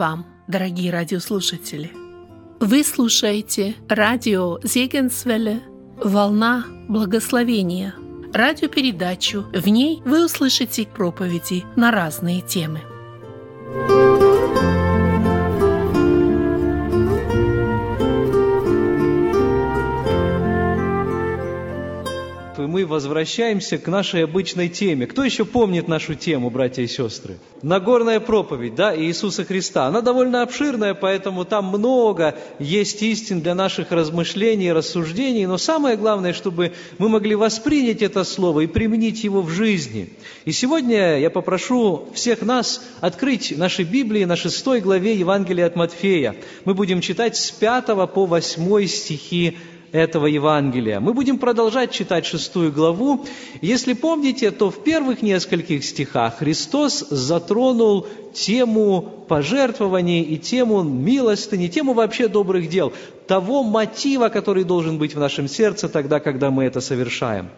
Вам, дорогие радиослушатели! Вы слушаете радио Зегенсвелле «Волна благословения» радиопередачу. В ней вы услышите проповеди на разные темы. и мы возвращаемся к нашей обычной теме. Кто еще помнит нашу тему, братья и сестры? Нагорная проповедь, да, Иисуса Христа. Она довольно обширная, поэтому там много есть истин для наших размышлений и рассуждений, но самое главное, чтобы мы могли воспринять это слово и применить его в жизни. И сегодня я попрошу всех нас открыть наши Библии на шестой главе Евангелия от Матфея. Мы будем читать с 5 по 8 стихи этого Евангелия. Мы будем продолжать читать шестую главу. Если помните, то в первых нескольких стихах Христос затронул тему пожертвований и тему милостыни, тему вообще добрых дел, того мотива, который должен быть в нашем сердце тогда, когда мы это совершаем.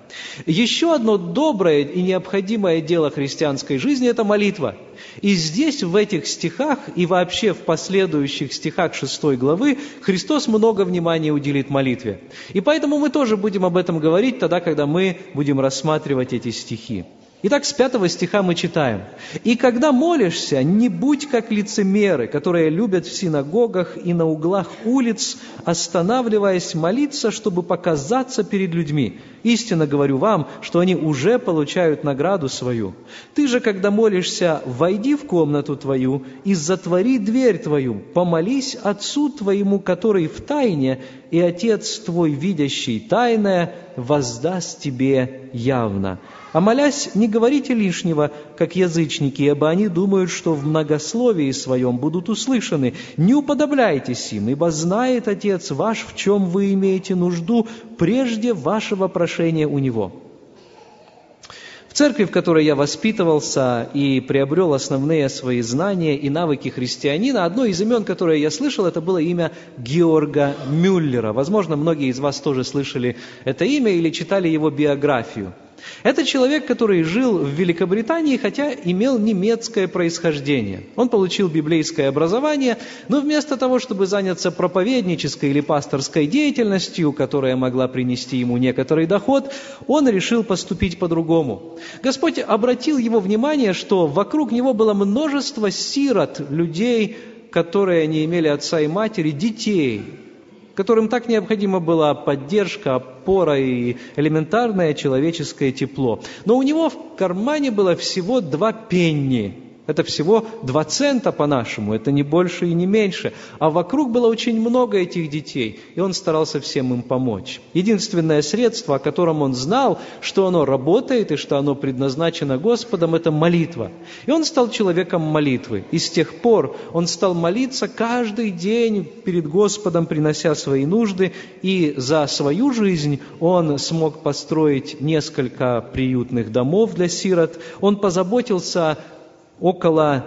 Еще одно доброе и необходимое дело христианской жизни – это молитва. И здесь, в этих стихах, и вообще в последующих стихах шестой главы, Христос много внимания уделит молитве. И поэтому мы тоже будем об этом говорить тогда, когда мы будем рассматривать эти стихи. Итак, с пятого стиха мы читаем. «И когда молишься, не будь как лицемеры, которые любят в синагогах и на углах улиц, останавливаясь молиться, чтобы показаться перед людьми. Истинно говорю вам, что они уже получают награду свою. Ты же, когда молишься, войди в комнату твою и затвори дверь твою, помолись Отцу твоему, который в тайне, и Отец твой, видящий тайное, воздаст тебе явно». А молясь, не говорите лишнего, как язычники, ибо они думают, что в многословии своем будут услышаны. Не уподобляйтесь им, ибо знает Отец ваш, в чем вы имеете нужду, прежде вашего прошения у Него». В церкви, в которой я воспитывался и приобрел основные свои знания и навыки христианина, одно из имен, которое я слышал, это было имя Георга Мюллера. Возможно, многие из вас тоже слышали это имя или читали его биографию. Это человек, который жил в Великобритании, хотя имел немецкое происхождение. Он получил библейское образование, но вместо того, чтобы заняться проповеднической или пасторской деятельностью, которая могла принести ему некоторый доход, он решил поступить по-другому. Господь обратил его внимание, что вокруг него было множество сирот, людей, которые не имели отца и матери, детей, которым так необходима была поддержка, опора и элементарное человеческое тепло. Но у него в кармане было всего два пенни – это всего два цента по-нашему, это не больше и не меньше. А вокруг было очень много этих детей, и он старался всем им помочь. Единственное средство, о котором он знал, что оно работает и что оно предназначено Господом, это молитва. И он стал человеком молитвы. И с тех пор он стал молиться каждый день перед Господом, принося свои нужды, и за свою жизнь он смог построить несколько приютных домов для сирот. Он позаботился около,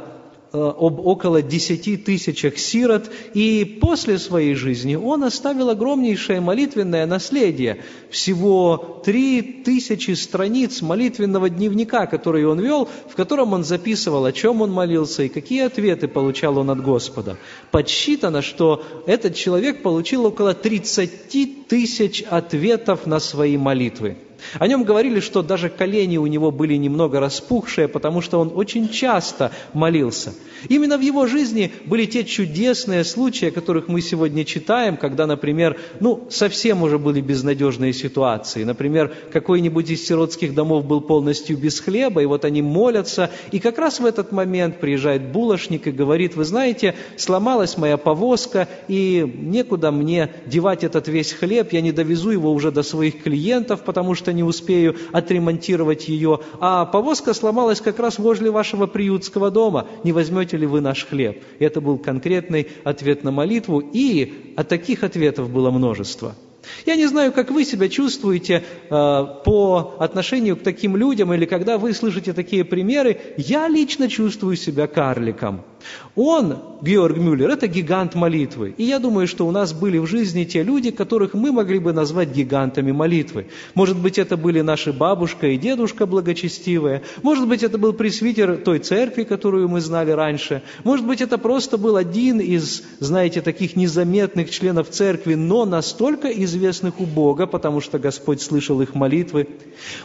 э, об около десяти тысячах сирот, и после своей жизни он оставил огромнейшее молитвенное наследие, всего три тысячи страниц молитвенного дневника, который он вел, в котором он записывал, о чем он молился и какие ответы получал он от Господа. Подсчитано, что этот человек получил около 30 тысяч ответов на свои молитвы. О нем говорили, что даже колени у него были немного распухшие, потому что он очень часто молился. Именно в его жизни были те чудесные случаи, о которых мы сегодня читаем, когда, например, ну, совсем уже были безнадежные ситуации. Например, какой-нибудь из сиротских домов был полностью без хлеба, и вот они молятся, и как раз в этот момент приезжает булочник и говорит, вы знаете, сломалась моя повозка, и некуда мне девать этот весь хлеб, я не довезу его уже до своих клиентов, потому что не успею отремонтировать ее, а повозка сломалась как раз возле вашего приютского дома, не возьмете ли вы наш хлеб? Это был конкретный ответ на молитву, и от таких ответов было множество. Я не знаю, как вы себя чувствуете э, по отношению к таким людям, или когда вы слышите такие примеры, я лично чувствую себя карликом. Он, Георг Мюллер, это гигант молитвы. И я думаю, что у нас были в жизни те люди, которых мы могли бы назвать гигантами молитвы. Может быть, это были наши бабушка и дедушка благочестивые. Может быть, это был пресвитер той церкви, которую мы знали раньше. Может быть, это просто был один из, знаете, таких незаметных членов церкви, но настолько известных у Бога, потому что Господь слышал их молитвы.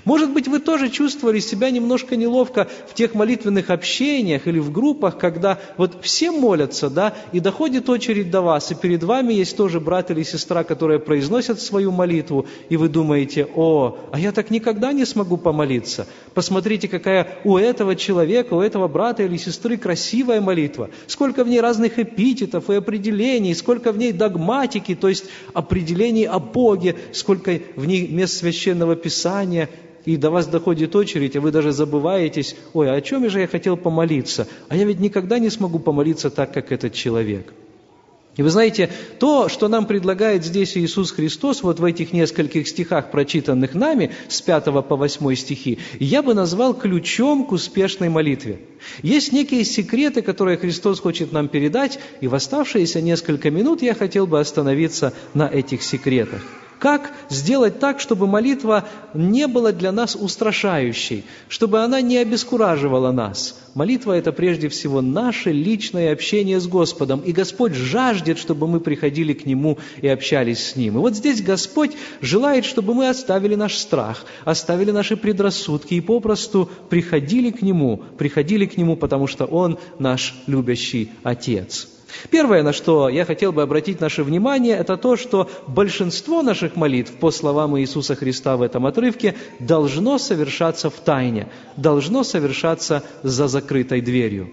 Может быть, вы тоже чувствовали себя немножко неловко в тех молитвенных общениях или в группах, когда вот все молятся, да, и доходит очередь до вас, и перед вами есть тоже брат или сестра, которые произносят свою молитву, и вы думаете, о, а я так никогда не смогу помолиться. Посмотрите, какая у этого человека, у этого брата или сестры красивая молитва, сколько в ней разных эпитетов и определений, сколько в ней догматики, то есть определений о Боге, сколько в ней мест священного Писания, и до вас доходит очередь, а вы даже забываетесь, ой, а о чем же я хотел помолиться? А я ведь никогда не смогу помолиться так, как этот человек. И вы знаете, то, что нам предлагает здесь Иисус Христос, вот в этих нескольких стихах, прочитанных нами, с 5 по 8 стихи, я бы назвал ключом к успешной молитве. Есть некие секреты, которые Христос хочет нам передать, и в оставшиеся несколько минут я хотел бы остановиться на этих секретах. Как сделать так, чтобы молитва не была для нас устрашающей, чтобы она не обескураживала нас? Молитва – это прежде всего наше личное общение с Господом, и Господь жаждет, чтобы мы приходили к Нему и общались с Ним. И вот здесь Господь желает, чтобы мы оставили наш страх, оставили наши предрассудки и попросту приходили к Нему, приходили к Нему, потому что Он наш любящий Отец. Первое, на что я хотел бы обратить наше внимание, это то, что большинство наших молитв, по словам Иисуса Христа в этом отрывке, должно совершаться в тайне, должно совершаться за закрытой дверью.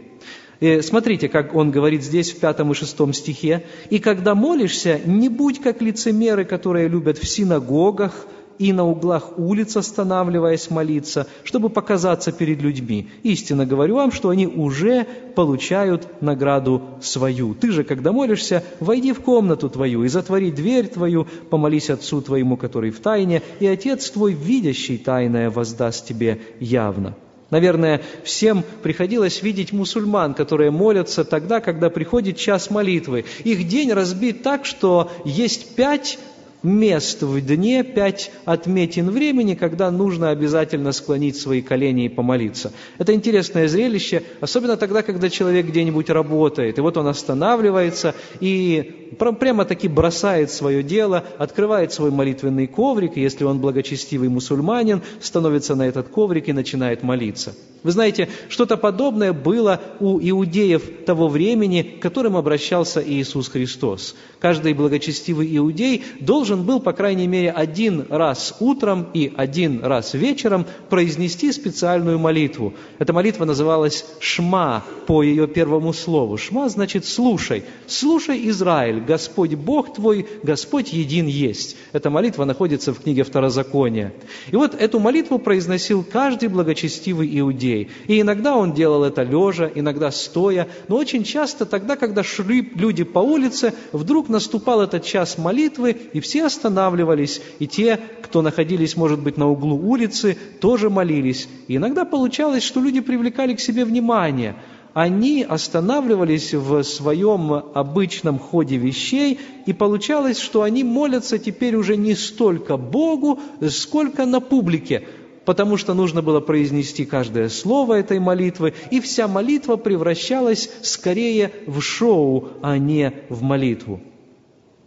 И смотрите, как он говорит здесь в пятом и шестом стихе. «И когда молишься, не будь как лицемеры, которые любят в синагогах, и на углах улиц останавливаясь молиться, чтобы показаться перед людьми. Истинно говорю вам, что они уже получают награду свою. Ты же, когда молишься, войди в комнату твою и затвори дверь твою, помолись Отцу твоему, который в тайне, и Отец твой, видящий тайное, воздаст тебе явно». Наверное, всем приходилось видеть мусульман, которые молятся тогда, когда приходит час молитвы. Их день разбит так, что есть пять мест в дне, пять отметин времени, когда нужно обязательно склонить свои колени и помолиться. Это интересное зрелище, особенно тогда, когда человек где-нибудь работает, и вот он останавливается и прямо-таки бросает свое дело, открывает свой молитвенный коврик, и если он благочестивый мусульманин, становится на этот коврик и начинает молиться. Вы знаете, что-то подобное было у иудеев того времени, к которым обращался Иисус Христос. Каждый благочестивый иудей должен был, по крайней мере, один раз утром и один раз вечером произнести специальную молитву. Эта молитва называлась «Шма» по ее первому слову. «Шма» значит «слушай». «Слушай, Израиль, Господь Бог твой, Господь един есть». Эта молитва находится в книге Второзакония. И вот эту молитву произносил каждый благочестивый иудей. И иногда он делал это лежа, иногда стоя, но очень часто тогда, когда шли люди по улице, вдруг наступал этот час молитвы, и все останавливались, и те, кто находились, может быть, на углу улицы, тоже молились. И иногда получалось, что люди привлекали к себе внимание – они останавливались в своем обычном ходе вещей, и получалось, что они молятся теперь уже не столько Богу, сколько на публике потому что нужно было произнести каждое слово этой молитвы, и вся молитва превращалась скорее в шоу, а не в молитву.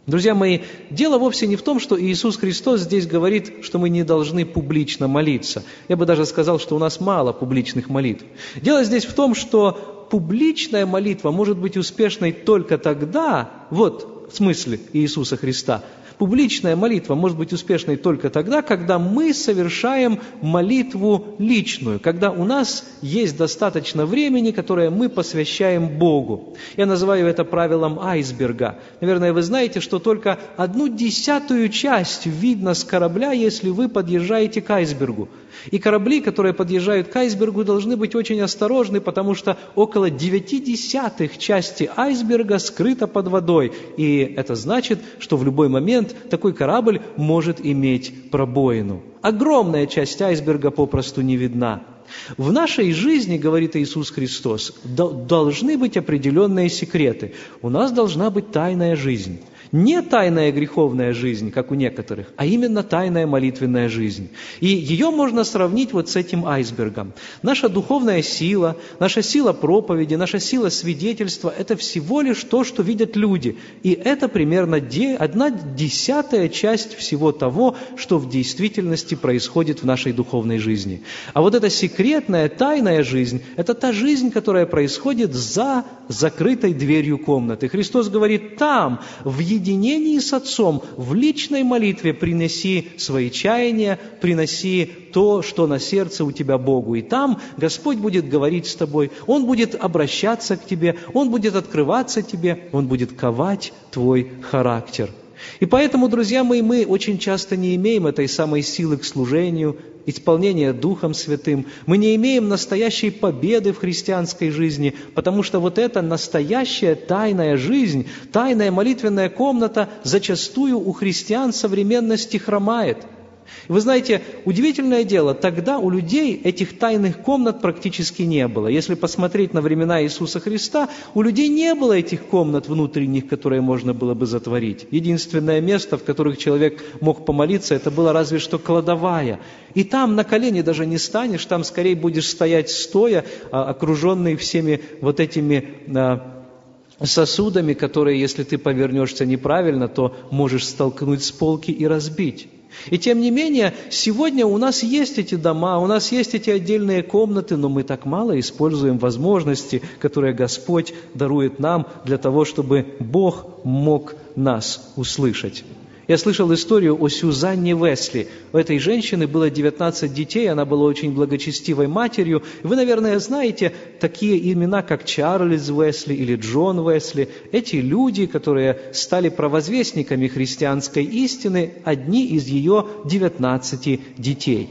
Друзья мои, дело вовсе не в том, что Иисус Христос здесь говорит, что мы не должны публично молиться. Я бы даже сказал, что у нас мало публичных молитв. Дело здесь в том, что публичная молитва может быть успешной только тогда, вот в смысле Иисуса Христа, Публичная молитва может быть успешной только тогда, когда мы совершаем молитву личную, когда у нас есть достаточно времени, которое мы посвящаем Богу. Я называю это правилом айсберга. Наверное, вы знаете, что только одну десятую часть видно с корабля, если вы подъезжаете к айсбергу. И корабли, которые подъезжают к айсбергу, должны быть очень осторожны, потому что около девяти десятых части айсберга скрыто под водой. И это значит, что в любой момент такой корабль может иметь пробоину. Огромная часть айсберга попросту не видна. В нашей жизни, говорит Иисус Христос, должны быть определенные секреты. У нас должна быть тайная жизнь. Не тайная греховная жизнь, как у некоторых, а именно тайная молитвенная жизнь. И ее можно сравнить вот с этим айсбергом. Наша духовная сила, наша сила проповеди, наша сила свидетельства – это всего лишь то, что видят люди. И это примерно одна десятая часть всего того, что в действительности происходит в нашей духовной жизни. А вот эта секретная, тайная жизнь – это та жизнь, которая происходит за закрытой дверью комнаты. Христос говорит, там, в единении с Отцом, в личной молитве приноси свои чаяния, приноси то, что на сердце у тебя Богу. И там Господь будет говорить с тобой, Он будет обращаться к тебе, Он будет открываться тебе, Он будет ковать твой характер. И поэтому, друзья мои, мы очень часто не имеем этой самой силы к служению, исполнения Духом Святым. Мы не имеем настоящей победы в христианской жизни, потому что вот эта настоящая тайная жизнь, тайная молитвенная комната зачастую у христиан современности хромает – вы знаете, удивительное дело, тогда у людей этих тайных комнат практически не было. Если посмотреть на времена Иисуса Христа, у людей не было этих комнат внутренних, которые можно было бы затворить. Единственное место, в которых человек мог помолиться, это было разве что кладовая. И там на колени даже не станешь, там скорее будешь стоять стоя, а, окруженный всеми вот этими а, сосудами, которые, если ты повернешься неправильно, то можешь столкнуть с полки и разбить. И тем не менее, сегодня у нас есть эти дома, у нас есть эти отдельные комнаты, но мы так мало используем возможности, которые Господь дарует нам для того, чтобы Бог мог нас услышать. Я слышал историю о Сюзанне Весли. У этой женщины было 19 детей, она была очень благочестивой матерью. Вы, наверное, знаете такие имена, как Чарльз Весли или Джон Весли. Эти люди, которые стали провозвестниками христианской истины, одни из ее 19 детей.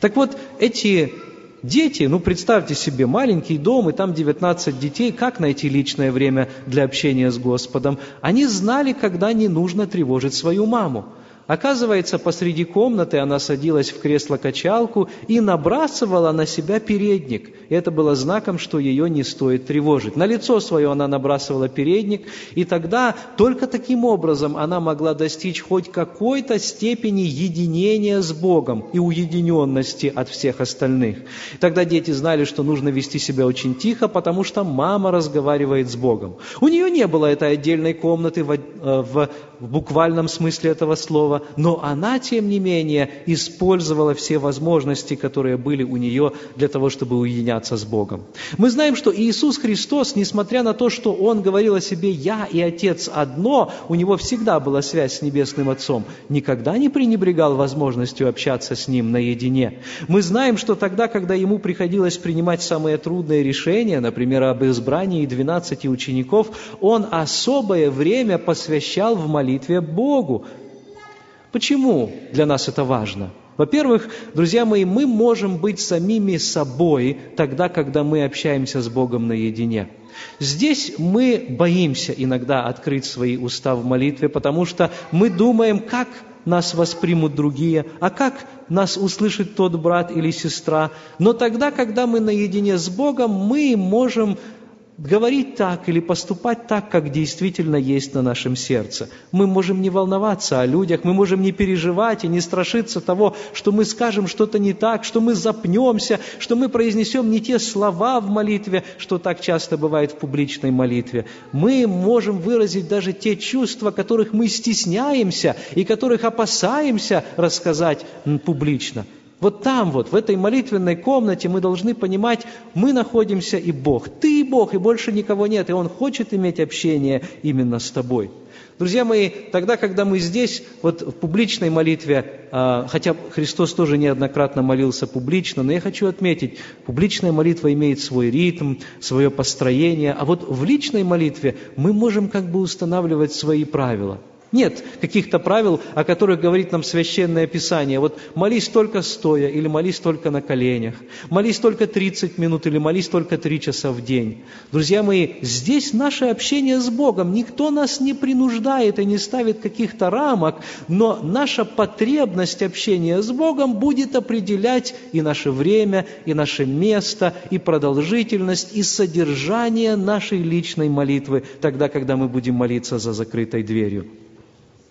Так вот, эти Дети, ну представьте себе, маленький дом, и там 19 детей, как найти личное время для общения с Господом? Они знали, когда не нужно тревожить свою маму. Оказывается, посреди комнаты она садилась в кресло-качалку и набрасывала на себя передник. Это было знаком, что ее не стоит тревожить. На лицо свое она набрасывала передник, и тогда только таким образом она могла достичь хоть какой-то степени единения с Богом и уединенности от всех остальных. Тогда дети знали, что нужно вести себя очень тихо, потому что мама разговаривает с Богом. У нее не было этой отдельной комнаты в, э, в, в буквальном смысле этого слова, но она, тем не менее, использовала все возможности, которые были у нее для того, чтобы уединяться с Богом. Мы знаем, что Иисус Христос, несмотря на то, что Он говорил о себе «Я и Отец одно», у Него всегда была связь с Небесным Отцом, никогда не пренебрегал возможностью общаться с Ним наедине. Мы знаем, что тогда, когда Ему приходилось принимать самые трудные решения, например, об избрании 12 учеников, Он особое время посвящал в молитве Богу, Почему для нас это важно? Во-первых, друзья мои, мы можем быть самими собой тогда, когда мы общаемся с Богом наедине. Здесь мы боимся иногда открыть свои уста в молитве, потому что мы думаем, как нас воспримут другие, а как нас услышит тот брат или сестра. Но тогда, когда мы наедине с Богом, мы можем говорить так или поступать так, как действительно есть на нашем сердце. Мы можем не волноваться о людях, мы можем не переживать и не страшиться того, что мы скажем что-то не так, что мы запнемся, что мы произнесем не те слова в молитве, что так часто бывает в публичной молитве. Мы можем выразить даже те чувства, которых мы стесняемся и которых опасаемся рассказать публично – вот там вот, в этой молитвенной комнате мы должны понимать, мы находимся и Бог. Ты и Бог, и больше никого нет, и Он хочет иметь общение именно с тобой. Друзья мои, тогда, когда мы здесь, вот в публичной молитве, а, хотя Христос тоже неоднократно молился публично, но я хочу отметить, публичная молитва имеет свой ритм, свое построение, а вот в личной молитве мы можем как бы устанавливать свои правила – Нет каких-то правил, о которых говорит нам Священное Писание. Вот молись только стоя или молись только на коленях. Молись только 30 минут или молись только 3 часа в день. Друзья мои, здесь наше общение с Богом. Никто нас не принуждает и не ставит каких-то рамок, но наша потребность общения с Богом будет определять и наше время, и наше место, и продолжительность, и содержание нашей личной молитвы, тогда, когда мы будем молиться за закрытой дверью.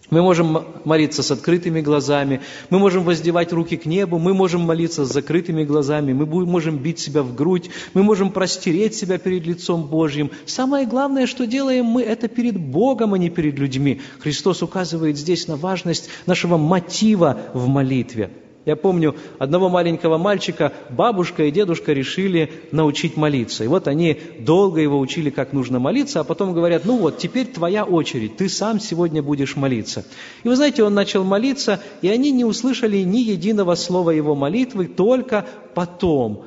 Мы можем молиться с открытыми глазами, мы можем воздевать руки к небу, мы можем молиться с закрытыми глазами, мы можем бить себя в грудь, мы можем простереть себя перед лицом Божьим. Самое главное, что делаем мы, это перед Богом, а не перед людьми. Христос указывает здесь на важность нашего мотива в молитве. Я помню одного маленького мальчика, бабушка и дедушка решили научить молиться. И вот они долго его учили, как нужно молиться, а потом говорят, ну вот, теперь твоя очередь, ты сам сегодня будешь молиться. И вы знаете, он начал молиться, и они не услышали ни единого слова его молитвы, только потом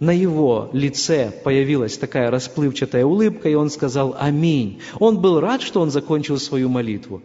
на его лице появилась такая расплывчатая улыбка, и он сказал «Аминь». Он был рад, что он закончил свою молитву.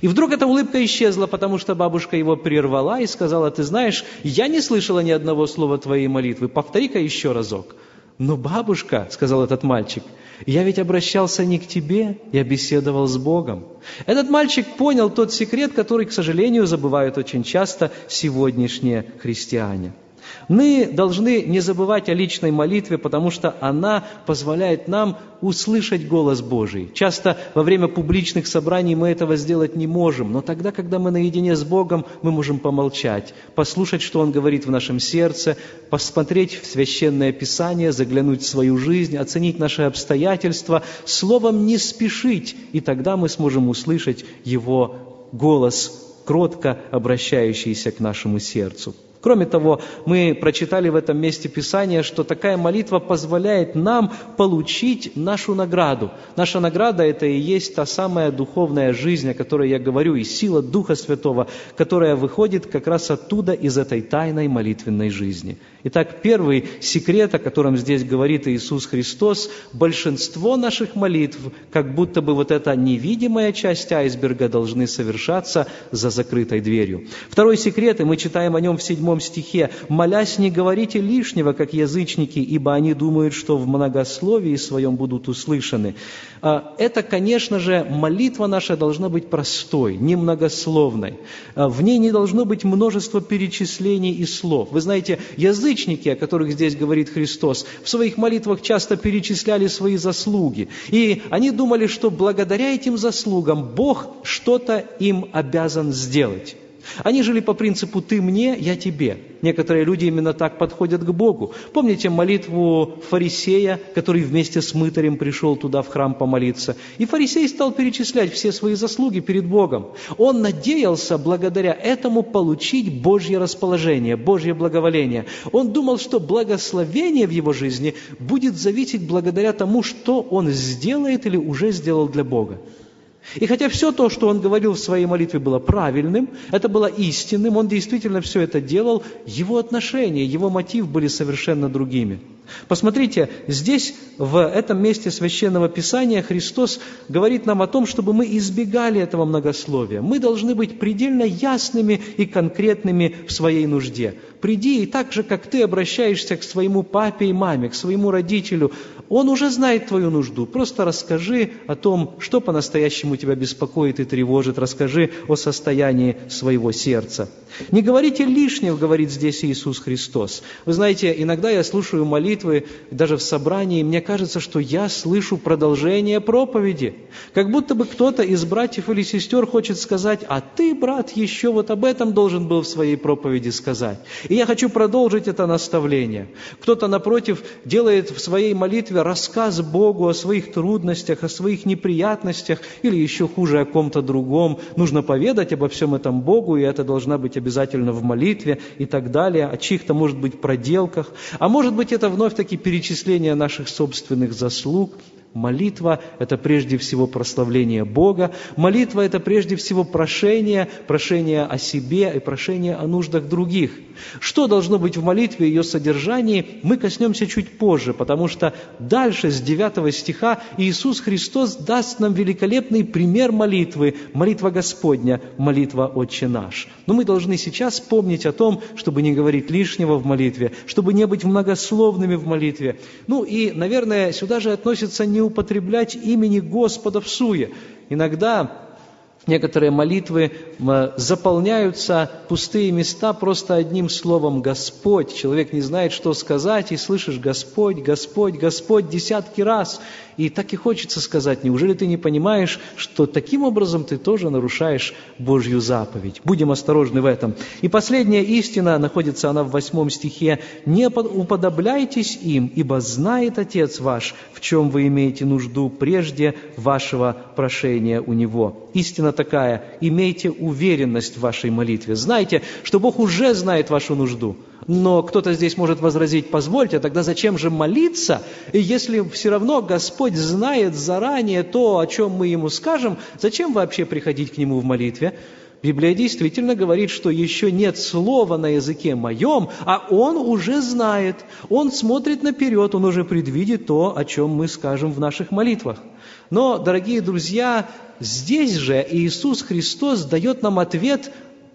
И вдруг эта улыбка исчезла, потому что бабушка его прервала и сказала, ты знаешь, я не слышала ни одного слова твоей молитвы, повтори-ка еще разок. Но бабушка, сказал этот мальчик, я ведь обращался не к тебе, я беседовал с Богом. Этот мальчик понял тот секрет, который, к сожалению, забывают очень часто сегодняшние христиане – мы должны не забывать о личной молитве, потому что она позволяет нам услышать голос Божий. Часто во время публичных собраний мы этого сделать не можем, но тогда, когда мы наедине с Богом, мы можем помолчать, послушать, что Он говорит в нашем сердце, посмотреть в Священное Писание, заглянуть в свою жизнь, оценить наши обстоятельства, словом не спешить, и тогда мы сможем услышать Его голос, кротко обращающийся к нашему сердцу. Кроме того, мы прочитали в этом месте Писания, что такая молитва позволяет нам получить нашу награду. Наша награда – это и есть та самая духовная жизнь, о которой я говорю, и сила Духа Святого, которая выходит как раз оттуда, из этой тайной молитвенной жизни. Итак, первый секрет, о котором здесь говорит Иисус Христос, большинство наших молитв, как будто бы вот эта невидимая часть айсберга должны совершаться за закрытой дверью. Второй секрет, и мы читаем о нем в седьмом седьмом стихе, «Молясь, не говорите лишнего, как язычники, ибо они думают, что в многословии своем будут услышаны». А, это, конечно же, молитва наша должна быть простой, немногословной. А, в ней не должно быть множество перечислений и слов. Вы знаете, язычники, о которых здесь говорит Христос, в своих молитвах часто перечисляли свои заслуги. И они думали, что благодаря этим заслугам Бог что-то им обязан сделать. Они жили по принципу «ты мне, я тебе». Некоторые люди именно так подходят к Богу. Помните молитву фарисея, который вместе с мытарем пришел туда в храм помолиться? И фарисей стал перечислять все свои заслуги перед Богом. Он надеялся благодаря этому получить Божье расположение, Божье благоволение. Он думал, что благословение в его жизни будет зависеть благодаря тому, что он сделает или уже сделал для Бога. И хотя все то, что он говорил в своей молитве, было правильным, это было истинным, он действительно все это делал, его отношения, его мотив были совершенно другими. Посмотрите, здесь, в этом месте Священного Писания, Христос говорит нам о том, чтобы мы избегали этого многословия. Мы должны быть предельно ясными и конкретными в своей нужде. Приди и так же, как ты обращаешься к своему папе и маме, к своему родителю, он уже знает твою нужду. Просто расскажи о том, что по-настоящему тебя беспокоит и тревожит. Расскажи о состоянии своего сердца. Не говорите лишнего, говорит здесь Иисус Христос. Вы знаете, иногда я слушаю молитвы, даже в собрании, мне кажется, что я слышу продолжение проповеди. Как будто бы кто-то из братьев или сестер хочет сказать, а ты, брат, еще вот об этом должен был в своей проповеди сказать. И я хочу продолжить это наставление. Кто-то, напротив, делает в своей молитве рассказ Богу о своих трудностях, о своих неприятностях, или еще хуже, о ком-то другом. Нужно поведать обо всем этом Богу, и это должна быть обязательно в молитве и так далее, о чьих-то, может быть, проделках. А может быть, это вновь-таки перечисление наших собственных заслуг. Молитва – это прежде всего прославление Бога. Молитва – это прежде всего прошение, прошение о себе и прошение о нуждах других. Что должно быть в молитве, ее содержании, мы коснемся чуть позже, потому что дальше, с 9 стиха, Иисус Христос даст нам великолепный пример молитвы, молитва Господня, молитва «Отче наш». Но мы должны сейчас помнить о том, чтобы не говорить лишнего в молитве, чтобы не быть многословными в молитве. Ну и, наверное, сюда же относится не употреблять имени Господа в суе. Иногда Некоторые молитвы заполняются пустые места просто одним словом «Господь». Человек не знает, что сказать, и слышишь «Господь, Господь, Господь» десятки раз. И так и хочется сказать, неужели ты не понимаешь, что таким образом ты тоже нарушаешь Божью заповедь? Будем осторожны в этом. И последняя истина, находится она в восьмом стихе. «Не уподобляйтесь им, ибо знает Отец ваш, в чем вы имеете нужду прежде вашего прошения у Него». Истина такая, имейте уверенность в вашей молитве. Знайте, что Бог уже знает вашу нужду. Но кто-то здесь может возразить, позвольте, тогда зачем же молиться, и если все равно Господь знает заранее то, о чем мы Ему скажем, зачем вообще приходить к Нему в молитве? Библия действительно говорит, что еще нет слова на языке моем, а Он уже знает, Он смотрит наперед, Он уже предвидит то, о чем мы скажем в наших молитвах. Но, дорогие друзья, здесь же Иисус Христос дает нам ответ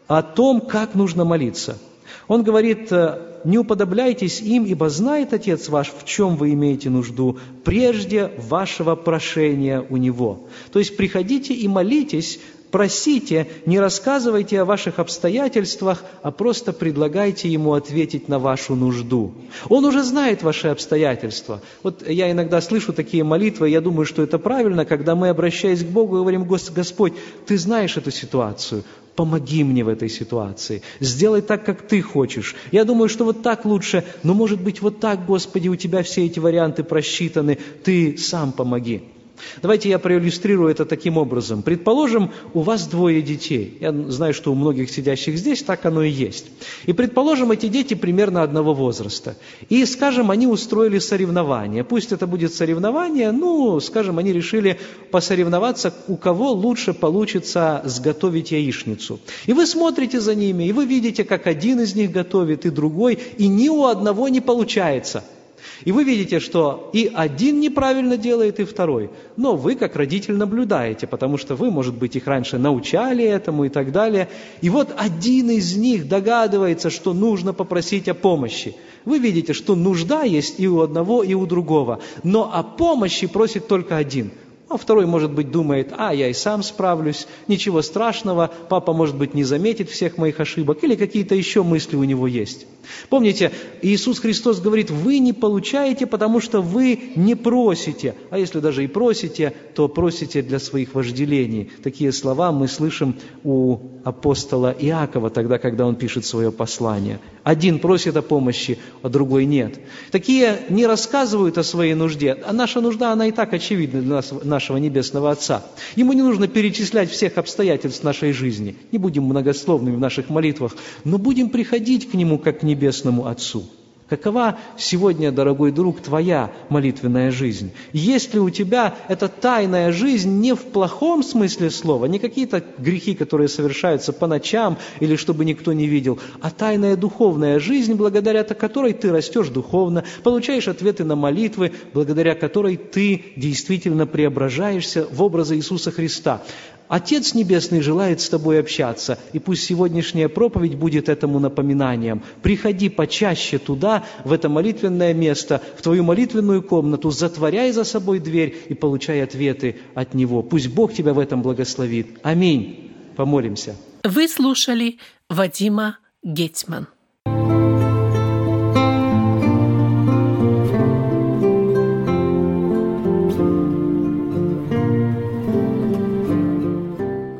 о том, как нужно молиться – он говорит, «Э, не уподобляйтесь им, ибо знает Отец ваш, в чем вы имеете нужду, прежде вашего прошения у Него. То есть приходите и молитесь, просите, не рассказывайте о ваших обстоятельствах, а просто предлагайте Ему ответить на вашу нужду. Он уже знает ваши обстоятельства. Вот я иногда слышу такие молитвы, я думаю, что это правильно, когда мы, обращаясь к Богу, говорим, Господь, Ты знаешь эту ситуацию, помоги мне в этой ситуации, сделай так, как ты хочешь. Я думаю, что вот так лучше, но может быть вот так, Господи, у тебя все эти варианты просчитаны, ты сам помоги. Давайте я проиллюстрирую это таким образом. Предположим, у вас двое детей. Я знаю, что у многих сидящих здесь так оно и есть. И предположим, эти дети примерно одного возраста. И, скажем, они устроили соревнование. Пусть это будет соревнование, ну, скажем, они решили посоревноваться, у кого лучше получится сготовить яичницу. И вы смотрите за ними, и вы видите, как один из них готовит, и другой, и ни у одного не получается – и вы видите, что и один неправильно делает, и второй. Но вы, как родитель, наблюдаете, потому что вы, может быть, их раньше научали этому и так далее. И вот один из них догадывается, что нужно попросить о помощи. Вы видите, что нужда есть и у одного, и у другого. Но о помощи просит только один. А второй, может быть, думает, а, я и сам справлюсь, ничего страшного, папа, может быть, не заметит всех моих ошибок, или какие-то еще мысли у него есть. Помните, Иисус Христос говорит, вы не получаете, потому что вы не просите. А если даже и просите, то просите для своих вожделений. Такие слова мы слышим у апостола Иакова, тогда, когда он пишет свое послание. Один просит о помощи, а другой нет. Такие не рассказывают о своей нужде, а наша нужда, она и так очевидна для нас, нашего Небесного Отца. Ему не нужно перечислять всех обстоятельств нашей жизни. Не будем многословными в наших молитвах, но будем приходить к Нему как к Небесному Отцу. Какова сегодня, дорогой друг, твоя молитвенная жизнь? Есть ли у тебя эта тайная жизнь не в плохом смысле слова, не какие-то грехи, которые совершаются по ночам или чтобы никто не видел, а тайная духовная жизнь, благодаря которой ты растешь духовно, получаешь ответы на молитвы, благодаря которой ты действительно преображаешься в образы Иисуса Христа. Отец Небесный желает с тобой общаться, и пусть сегодняшняя проповедь будет этому напоминанием. Приходи почаще туда, в это молитвенное место, в твою молитвенную комнату, затворяй за собой дверь и получай ответы от Него. Пусть Бог тебя в этом благословит. Аминь. Помолимся. Вы слушали Вадима